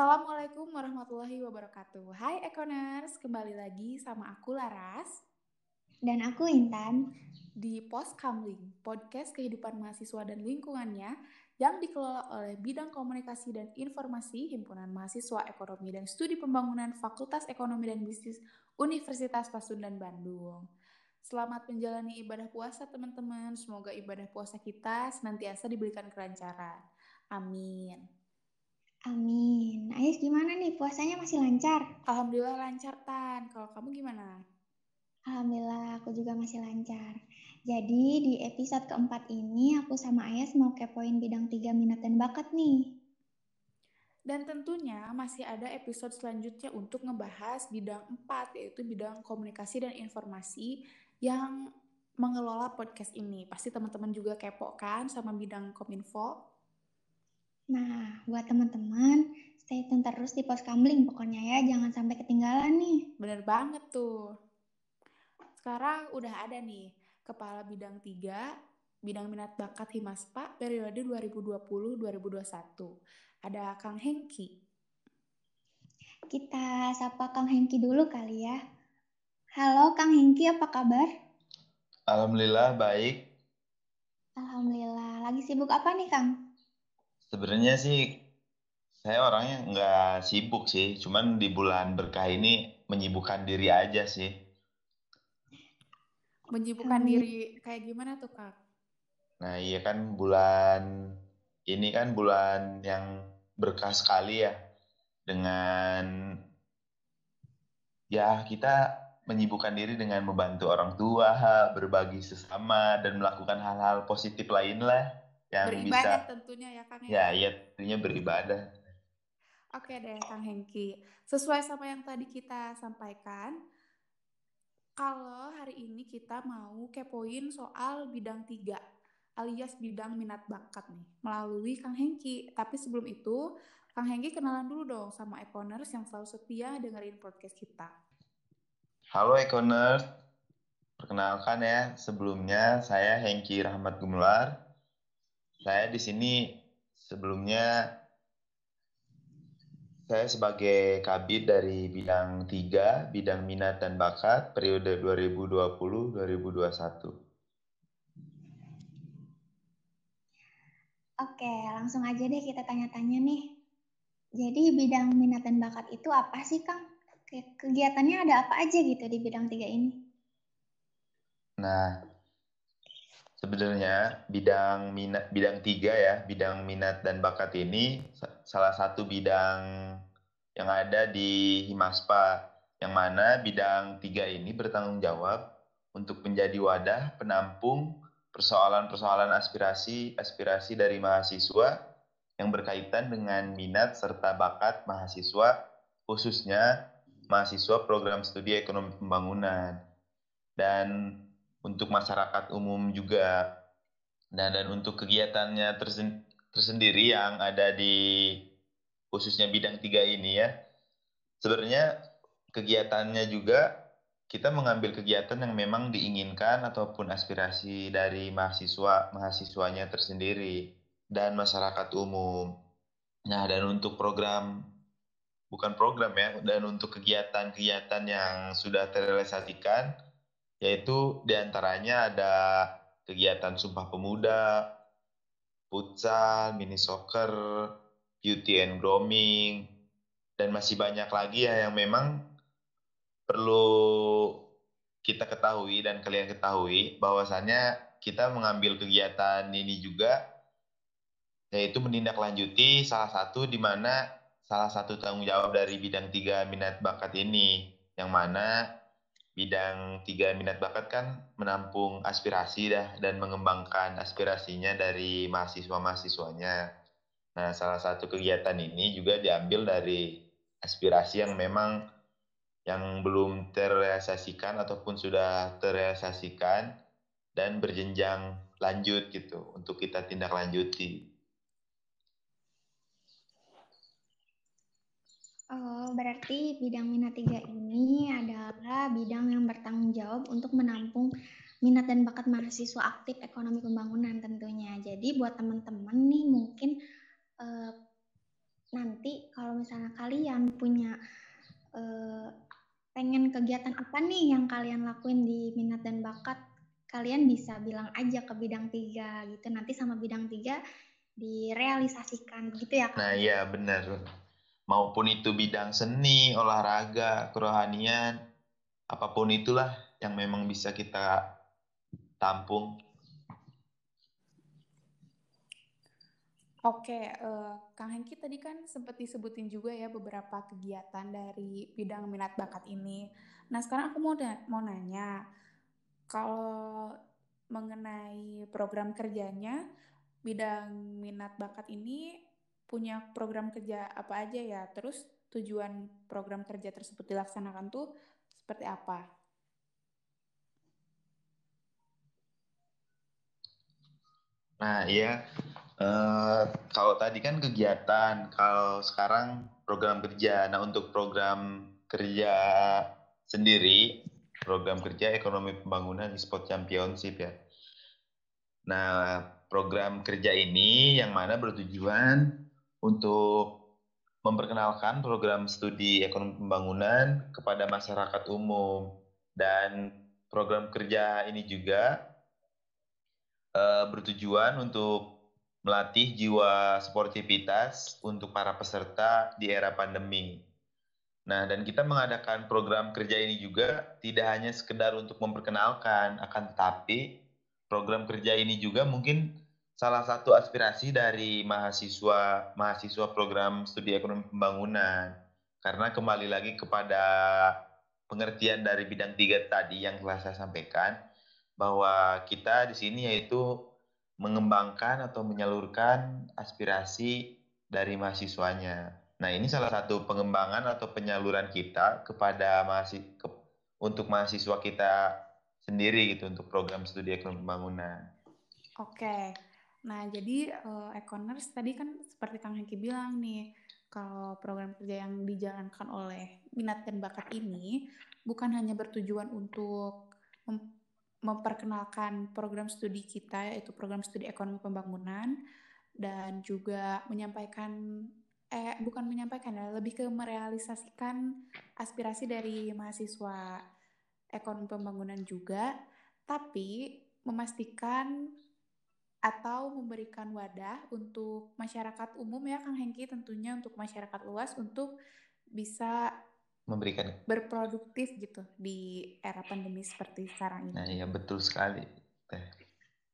Assalamualaikum warahmatullahi wabarakatuh. Hai Ekoners, kembali lagi sama aku Laras Dan aku Intan. di Pos Kamling, podcast kehidupan mahasiswa dan lingkungannya yang dikelola oleh Bidang Komunikasi dan Informasi Himpunan Mahasiswa Ekonomi dan Studi Pembangunan Fakultas Ekonomi dan Bisnis Universitas Pasundan Bandung. Selamat menjalani ibadah puasa teman-teman. Semoga ibadah puasa kita senantiasa diberikan kelancaran. Amin. Amin. Ais gimana nih puasanya masih lancar? Alhamdulillah lancar Tan. Kalau kamu gimana? Alhamdulillah aku juga masih lancar. Jadi di episode keempat ini aku sama Ayas mau kepoin bidang tiga minat dan bakat nih. Dan tentunya masih ada episode selanjutnya untuk ngebahas bidang 4 yaitu bidang komunikasi dan informasi yang mengelola podcast ini. Pasti teman-teman juga kepo kan sama bidang kominfo. Nah, buat teman-teman, stay tune terus di pos kamling pokoknya ya, jangan sampai ketinggalan nih. Bener banget tuh. Sekarang udah ada nih Kepala Bidang 3 Bidang Minat Bakat Himaspa periode 2020-2021. Ada Kang Hengki. Kita sapa Kang Hengki dulu kali ya. Halo Kang Hengki, apa kabar? Alhamdulillah baik. Alhamdulillah. Lagi sibuk apa nih Kang? Sebenarnya sih saya orangnya nggak sibuk sih, cuman di bulan berkah ini menyibukkan diri aja sih. Menyibukkan diri kayak gimana tuh Kak? Nah iya kan bulan ini kan bulan yang berkah sekali ya dengan ya kita menyibukkan diri dengan membantu orang tua, berbagi sesama dan melakukan hal-hal positif lain lah yang Beribadah bisa tentunya ya Kang ya iya tentunya beribadah. Oke deh Kang Hengki. Sesuai sama yang tadi kita sampaikan, kalau hari ini kita mau kepoin soal bidang 3 alias bidang minat bakat nih melalui Kang Hengki. Tapi sebelum itu, Kang Hengki kenalan dulu dong sama Ekoners yang selalu setia dengerin podcast kita. Halo Ekoners, perkenalkan ya, sebelumnya saya Hengki Rahmat Gumelar. Saya di sini sebelumnya saya sebagai kabid dari bidang 3, bidang minat dan bakat periode 2020-2021. Oke, langsung aja deh kita tanya-tanya nih. Jadi bidang minat dan bakat itu apa sih Kang? Ke- Kegiatannya ada apa aja gitu di bidang tiga ini? Nah, sebenarnya bidang minat bidang tiga ya, bidang minat dan bakat ini sa- salah satu bidang yang ada di Himaspa, yang mana bidang tiga ini bertanggung jawab untuk menjadi wadah penampung persoalan-persoalan aspirasi-aspirasi dari mahasiswa yang berkaitan dengan minat serta bakat mahasiswa, khususnya mahasiswa program studi ekonomi pembangunan. Dan untuk masyarakat umum juga. Nah, dan untuk kegiatannya tersen- tersendiri yang ada di khususnya bidang tiga ini ya, sebenarnya kegiatannya juga kita mengambil kegiatan yang memang diinginkan ataupun aspirasi dari mahasiswa mahasiswanya tersendiri dan masyarakat umum. Nah, dan untuk program bukan program ya, dan untuk kegiatan-kegiatan yang sudah terrealisasikan yaitu di antaranya ada kegiatan Sumpah Pemuda, futsal, mini soccer, beauty and grooming, dan masih banyak lagi ya yang memang perlu kita ketahui dan kalian ketahui bahwasannya kita mengambil kegiatan ini juga yaitu menindaklanjuti salah satu di mana salah satu tanggung jawab dari bidang tiga minat bakat ini yang mana bidang tiga minat bakat kan menampung aspirasi dah dan mengembangkan aspirasinya dari mahasiswa-mahasiswanya. Nah, salah satu kegiatan ini juga diambil dari aspirasi yang memang yang belum terrealisasikan ataupun sudah terrealisasikan dan berjenjang lanjut gitu untuk kita tindak lanjuti. Oh, berarti bidang minat tiga ini adalah bidang yang bertanggung jawab untuk menampung minat dan bakat mahasiswa aktif ekonomi pembangunan tentunya. Jadi buat teman-teman nih mungkin eh, nanti kalau misalnya kalian punya uh, pengen kegiatan apa nih yang kalian lakuin di minat dan bakat, kalian bisa bilang aja ke bidang tiga gitu. Nanti sama bidang tiga direalisasikan gitu ya Nah iya benar. Maupun itu bidang seni, olahraga, kerohanian, apa pun itulah yang memang bisa kita tampung Oke, uh, Kang Hengki tadi kan sempat disebutin juga ya beberapa kegiatan dari bidang minat bakat ini. Nah, sekarang aku mau mau nanya, kalau mengenai program kerjanya, bidang minat bakat ini punya program kerja apa aja ya? Terus tujuan program kerja tersebut dilaksanakan tuh seperti apa? Nah, iya. Uh, kalau tadi kan kegiatan, kalau sekarang program kerja. Nah, untuk program kerja sendiri, program kerja ekonomi pembangunan di Sport Championship ya. Nah, program kerja ini yang mana bertujuan untuk memperkenalkan program studi ekonomi pembangunan kepada masyarakat umum dan program kerja ini juga uh, bertujuan untuk melatih jiwa sportivitas untuk para peserta di era pandemi. Nah, dan kita mengadakan program kerja ini juga tidak hanya sekedar untuk memperkenalkan, akan tetapi program kerja ini juga mungkin salah satu aspirasi dari mahasiswa mahasiswa program studi ekonomi pembangunan. Karena kembali lagi kepada pengertian dari bidang tiga tadi yang telah saya sampaikan, bahwa kita di sini yaitu mengembangkan atau menyalurkan aspirasi dari mahasiswanya. Nah, ini salah satu pengembangan atau penyaluran kita kepada mahasiswa ke, untuk mahasiswa kita sendiri gitu untuk program studi ekonomi pembangunan. Oke. Nah, jadi uh, Econers tadi kan seperti Kang Hengki bilang nih, kalau program kerja yang dijalankan oleh minat dan bakat ini bukan hanya bertujuan untuk memperkenalkan program studi kita yaitu program studi ekonomi pembangunan dan juga menyampaikan eh bukan menyampaikan ya lebih ke merealisasikan aspirasi dari mahasiswa ekonomi pembangunan juga tapi memastikan atau memberikan wadah untuk masyarakat umum ya Kang Hengki tentunya untuk masyarakat luas untuk bisa memberikan berproduktif gitu di era pandemi seperti sekarang ini. Nah, iya betul sekali. Teh.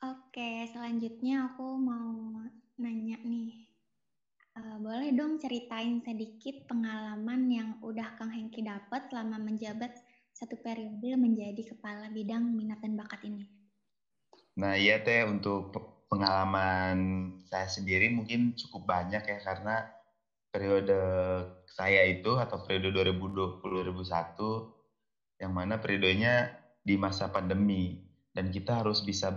Oke, selanjutnya aku mau nanya nih. Uh, boleh dong ceritain sedikit pengalaman yang udah Kang Hengki dapat selama menjabat satu periode menjadi kepala bidang minat dan bakat ini? Nah, iya Teh, untuk pengalaman saya sendiri mungkin cukup banyak ya karena periode saya itu atau periode 2020-2021 yang mana periodenya di masa pandemi. Dan kita harus bisa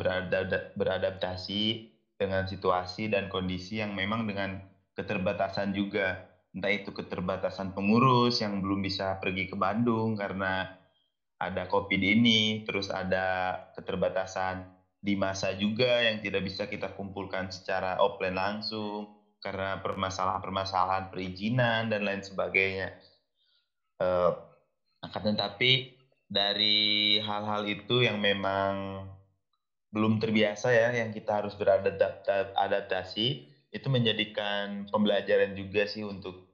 beradaptasi dengan situasi dan kondisi yang memang dengan keterbatasan juga. Entah itu keterbatasan pengurus yang belum bisa pergi ke Bandung karena ada COVID ini terus ada keterbatasan di masa juga yang tidak bisa kita kumpulkan secara offline langsung karena permasalahan-permasalahan perizinan dan lain sebagainya. Akan tetapi dari hal-hal itu yang memang belum terbiasa ya, yang kita harus beradaptasi, itu menjadikan pembelajaran juga sih untuk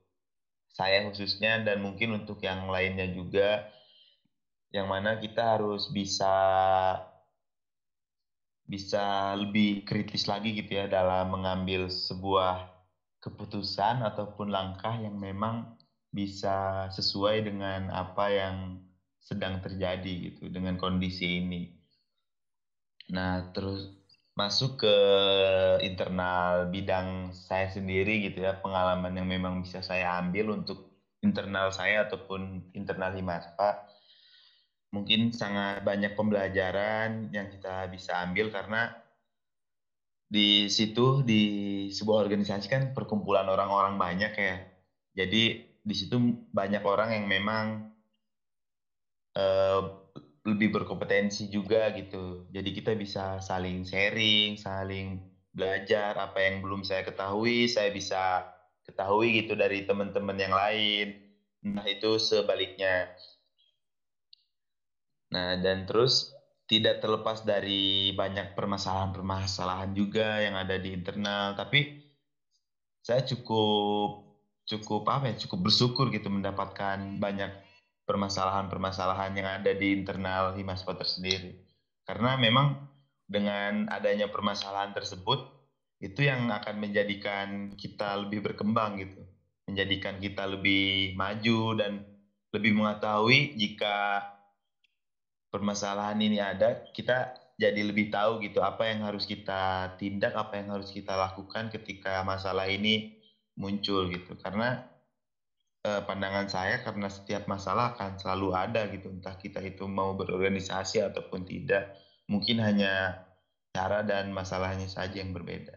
saya khususnya dan mungkin untuk yang lainnya juga, yang mana kita harus bisa bisa lebih kritis lagi gitu ya dalam mengambil sebuah keputusan ataupun langkah yang memang bisa sesuai dengan apa yang sedang terjadi gitu dengan kondisi ini. Nah, terus masuk ke internal bidang saya sendiri gitu ya, pengalaman yang memang bisa saya ambil untuk internal saya ataupun internal Himaspa. Mungkin sangat banyak pembelajaran yang kita bisa ambil karena di situ di sebuah organisasi kan perkumpulan orang-orang banyak ya. Jadi di situ banyak orang yang memang uh, lebih berkompetensi juga gitu. Jadi kita bisa saling sharing, saling belajar apa yang belum saya ketahui, saya bisa ketahui gitu dari teman-teman yang lain. Nah, itu sebaliknya. Nah, dan terus tidak terlepas dari banyak permasalahan-permasalahan juga yang ada di internal, tapi saya cukup cukup apa ya, cukup bersyukur gitu mendapatkan banyak permasalahan-permasalahan yang ada di internal Himaspa tersendiri. Karena memang dengan adanya permasalahan tersebut itu yang akan menjadikan kita lebih berkembang gitu, menjadikan kita lebih maju dan lebih mengetahui jika permasalahan ini ada, kita jadi lebih tahu gitu apa yang harus kita tindak, apa yang harus kita lakukan ketika masalah ini muncul gitu. Karena eh, pandangan saya karena setiap masalah akan selalu ada gitu, entah kita itu mau berorganisasi ataupun tidak. Mungkin hanya cara dan masalahnya saja yang berbeda.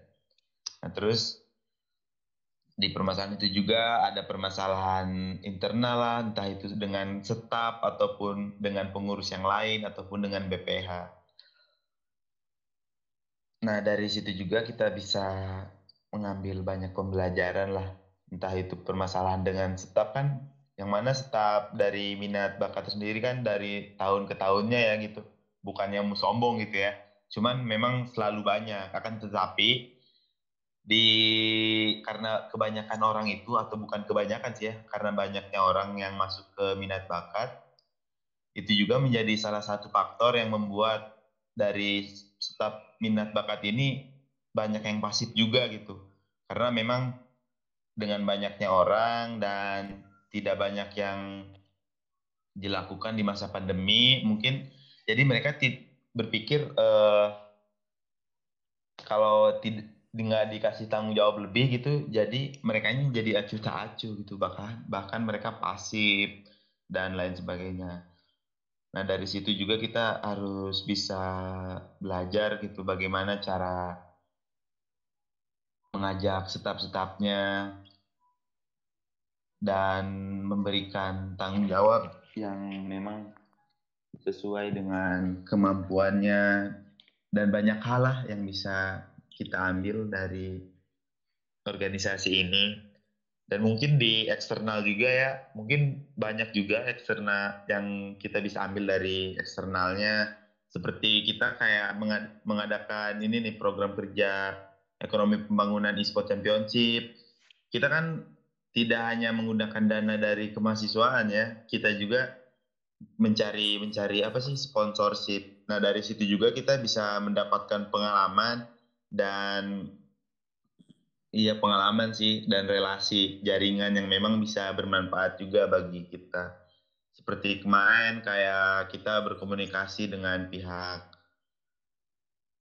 Nah, terus di permasalahan itu juga ada permasalahan internal lah, entah itu dengan staf ataupun dengan pengurus yang lain ataupun dengan BPH. Nah dari situ juga kita bisa mengambil banyak pembelajaran lah, entah itu permasalahan dengan staf kan, yang mana staf dari minat bakat sendiri kan dari tahun ke tahunnya ya gitu, bukannya mau sombong gitu ya, cuman memang selalu banyak, akan tetapi di karena kebanyakan orang itu atau bukan kebanyakan sih ya karena banyaknya orang yang masuk ke minat bakat itu juga menjadi salah satu faktor yang membuat dari staf minat bakat ini banyak yang pasif juga gitu. Karena memang dengan banyaknya orang dan tidak banyak yang dilakukan di masa pandemi mungkin jadi mereka berpikir uh, kalau tidak nggak dikasih tanggung jawab lebih gitu jadi mereka ini jadi acuh tak acuh gitu. Bahkan bahkan mereka pasif dan lain sebagainya. Nah dari situ juga kita harus bisa belajar gitu bagaimana cara mengajak setap-setapnya dan memberikan tanggung jawab yang memang sesuai dengan kemampuannya dan banyak hal lah yang bisa kita ambil dari organisasi ini. Dan mungkin di eksternal juga ya mungkin banyak juga eksternal yang kita bisa ambil dari eksternalnya. Seperti kita kayak mengadakan ini nih program kerja ekonomi pembangunan e-sport championship. Kita kan tidak hanya menggunakan dana dari kemahasiswaan ya kita juga mencari mencari apa sih sponsorship. Nah dari situ juga kita bisa mendapatkan pengalaman dan iya pengalaman sih dan relasi jaringan yang memang bisa bermanfaat juga bagi kita. Seperti kemarin kayak kita berkomunikasi dengan pihak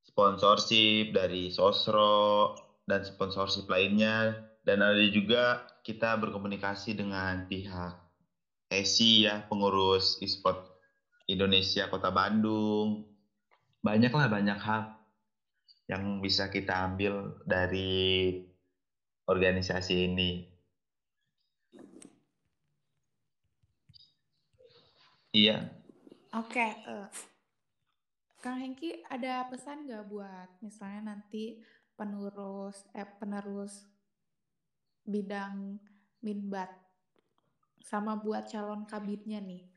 sponsorship dari Sosro dan sponsorship lainnya. Dan ada juga kita berkomunikasi dengan pihak ESI ya pengurus e-sport Indonesia Kota Bandung. Banyaklah banyak hal yang bisa kita ambil dari organisasi ini? Iya. Oke, uh, Kang Hengki ada pesan nggak buat misalnya nanti penerus eh penerus bidang minbat sama buat calon kabitnya nih?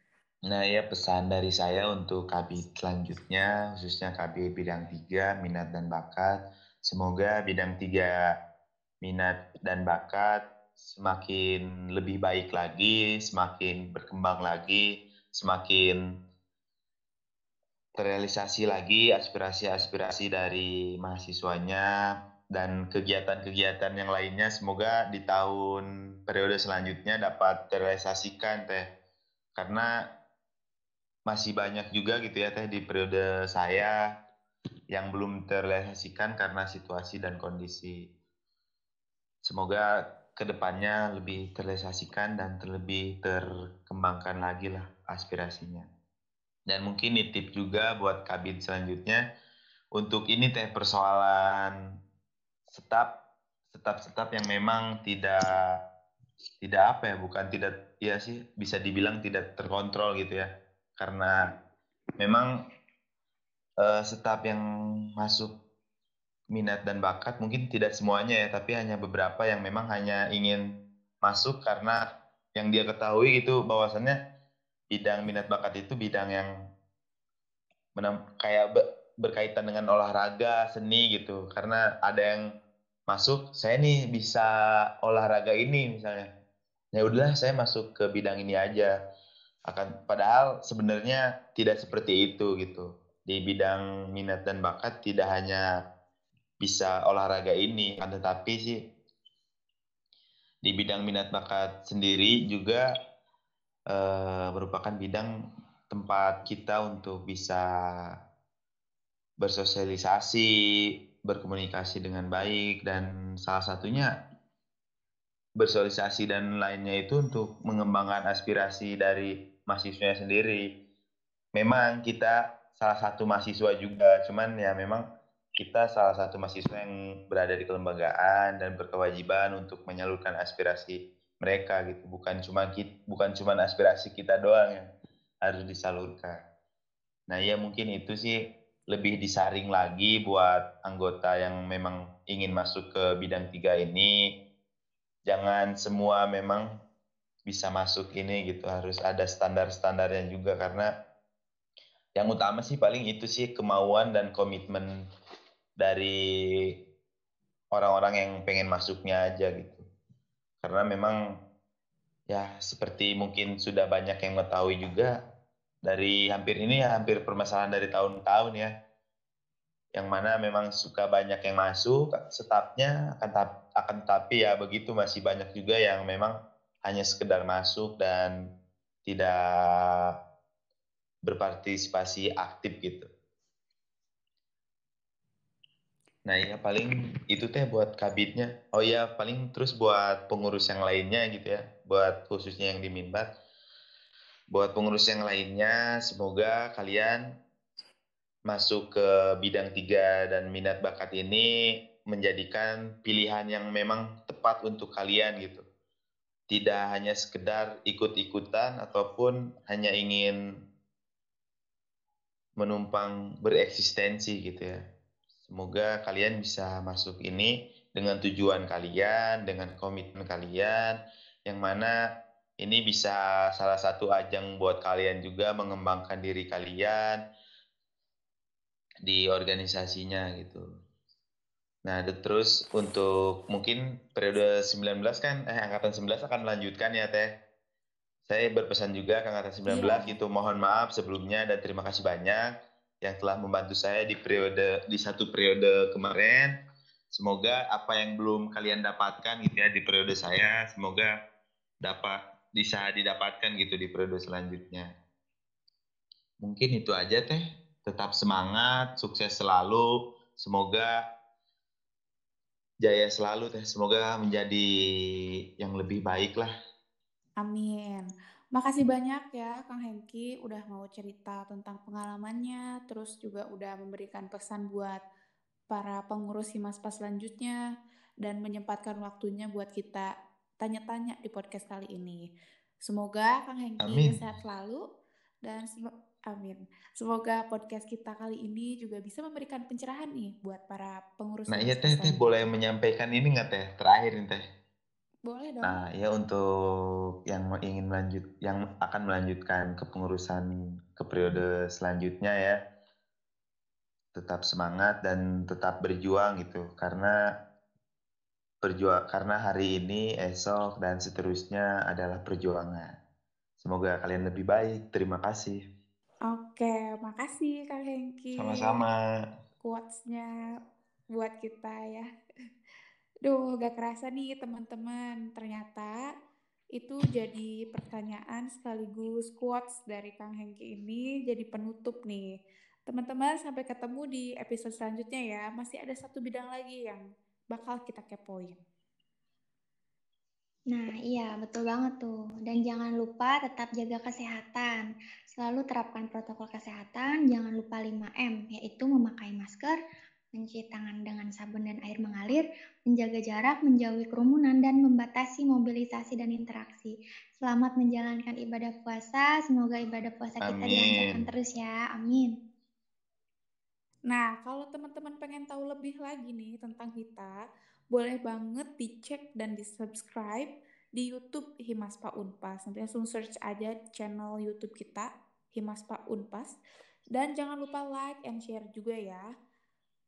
Nah ya pesan dari saya untuk KB selanjutnya, khususnya KB bidang 3, minat dan bakat. Semoga bidang 3 minat dan bakat semakin lebih baik lagi, semakin berkembang lagi, semakin terrealisasi lagi aspirasi-aspirasi dari mahasiswanya dan kegiatan-kegiatan yang lainnya semoga di tahun periode selanjutnya dapat terrealisasikan teh karena masih banyak juga gitu ya teh di periode saya yang belum terrealisasikan karena situasi dan kondisi. Semoga ke depannya lebih terrealisasikan dan terlebih terkembangkan lagi lah aspirasinya. Dan mungkin nitip juga buat kabin selanjutnya untuk ini teh persoalan setap setap-setap yang memang tidak tidak apa ya bukan tidak ya sih bisa dibilang tidak terkontrol gitu ya karena memang uh, yang masuk minat dan bakat mungkin tidak semuanya ya, tapi hanya beberapa yang memang hanya ingin masuk karena yang dia ketahui itu bahwasannya bidang minat bakat itu bidang yang kayak berkaitan dengan olahraga, seni gitu. Karena ada yang masuk, saya nih bisa olahraga ini misalnya. Ya udahlah saya masuk ke bidang ini aja. Akan padahal sebenarnya tidak seperti itu gitu. Di bidang minat dan bakat tidak hanya bisa olahraga ini, kan tetapi sih di bidang minat bakat sendiri juga uh, merupakan bidang tempat kita untuk bisa bersosialisasi, berkomunikasi dengan baik dan salah satunya bersosialisasi dan lainnya itu untuk mengembangkan aspirasi dari mahasiswanya sendiri. Memang kita salah satu mahasiswa juga, cuman ya memang kita salah satu mahasiswa yang berada di kelembagaan dan berkewajiban untuk menyalurkan aspirasi mereka gitu. Bukan cuma bukan cuma aspirasi kita doang yang harus disalurkan. Nah ya mungkin itu sih lebih disaring lagi buat anggota yang memang ingin masuk ke bidang tiga ini. Jangan semua memang bisa masuk ini gitu harus ada standar-standarnya juga karena yang utama sih paling itu sih kemauan dan komitmen dari orang-orang yang pengen masuknya aja gitu. Karena memang ya seperti mungkin sudah banyak yang mengetahui juga dari hampir ini ya hampir permasalahan dari tahun-tahun ya. Yang mana memang suka banyak yang masuk, setapnya akan akan tapi ya begitu masih banyak juga yang memang hanya sekedar masuk dan tidak berpartisipasi aktif gitu. Nah ya paling itu teh buat kabitnya. Oh ya paling terus buat pengurus yang lainnya gitu ya. Buat khususnya yang di Minbat. Buat pengurus yang lainnya semoga kalian masuk ke bidang tiga dan minat bakat ini menjadikan pilihan yang memang tepat untuk kalian gitu. Tidak hanya sekedar ikut-ikutan ataupun hanya ingin menumpang bereksistensi gitu ya Semoga kalian bisa masuk ini dengan tujuan kalian, dengan komitmen kalian, yang mana ini bisa salah satu ajang buat kalian juga mengembangkan diri kalian di organisasinya gitu. Nah, terus untuk mungkin periode 19 kan, eh angkatan 19 akan melanjutkan ya Teh. Saya berpesan juga ke angkatan 19 yeah. gitu, mohon maaf sebelumnya dan terima kasih banyak yang telah membantu saya di periode di satu periode kemarin. Semoga apa yang belum kalian dapatkan gitu ya di periode saya, semoga dapat bisa didapatkan gitu di periode selanjutnya. Mungkin itu aja teh. Tetap semangat, sukses selalu. Semoga jaya selalu teh. Semoga menjadi yang lebih baik lah. Amin. Makasih banyak ya Kang Hengki udah mau cerita tentang pengalamannya, terus juga udah memberikan pesan buat para pengurus Himaspa selanjutnya dan menyempatkan waktunya buat kita tanya-tanya di podcast kali ini. Semoga Kang Hengki Amin. sehat selalu dan Amin. Semoga podcast kita kali ini juga bisa memberikan pencerahan nih buat para pengurus. Nah iya teh, teh boleh menyampaikan ini nggak teh terakhir nih teh? Boleh dong. Nah, ya untuk yang ingin melanjut, yang akan melanjutkan kepengurusan ke periode selanjutnya ya, tetap semangat dan tetap berjuang gitu, karena berjuang karena hari ini, esok dan seterusnya adalah perjuangan. Semoga kalian lebih baik. Terima kasih. Oke, makasih Kang Hengki. Sama-sama. Quotes-nya buat kita ya. Duh, gak kerasa nih teman-teman. Ternyata itu jadi pertanyaan sekaligus quotes dari Kang Hengki ini jadi penutup nih. Teman-teman sampai ketemu di episode selanjutnya ya. Masih ada satu bidang lagi yang bakal kita kepoin. Nah, iya, betul banget tuh. Dan jangan lupa tetap jaga kesehatan. Selalu terapkan protokol kesehatan, jangan lupa 5M, yaitu memakai masker, mencuci tangan dengan sabun dan air mengalir, menjaga jarak, menjauhi kerumunan, dan membatasi mobilisasi dan interaksi. Selamat menjalankan ibadah puasa. Semoga ibadah puasa kita dilancarkan terus ya. Amin. Nah, kalau teman-teman pengen tahu lebih lagi nih tentang kita, boleh banget dicek dan di-subscribe di YouTube Himaspa Unpas. Nanti langsung search aja channel YouTube kita, Himaspa Unpas. Dan jangan lupa like and share juga ya.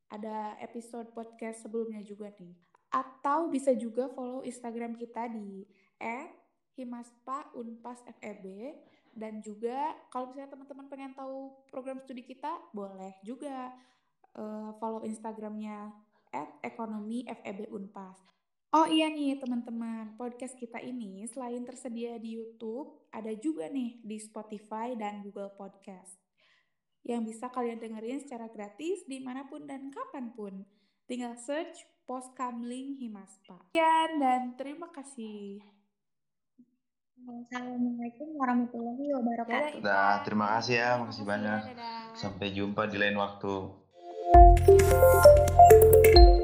Ada episode podcast sebelumnya juga nih. Atau bisa juga follow Instagram kita di Himaspa Unpas FEB dan juga kalau misalnya teman-teman pengen tahu program studi kita boleh juga uh, follow Instagramnya at ekonomi FEB Unpas. Oh iya nih teman-teman, podcast kita ini selain tersedia di YouTube, ada juga nih di Spotify dan Google Podcast. Yang bisa kalian dengerin secara gratis di mana pun dan kapan pun. Tinggal search Post Kamling Himaspa. Sekian dan terima kasih. Assalamualaikum warahmatullahi wabarakatuh. Nah, terima kasih ya, makasih banyak. Sampai jumpa di lain waktu. Música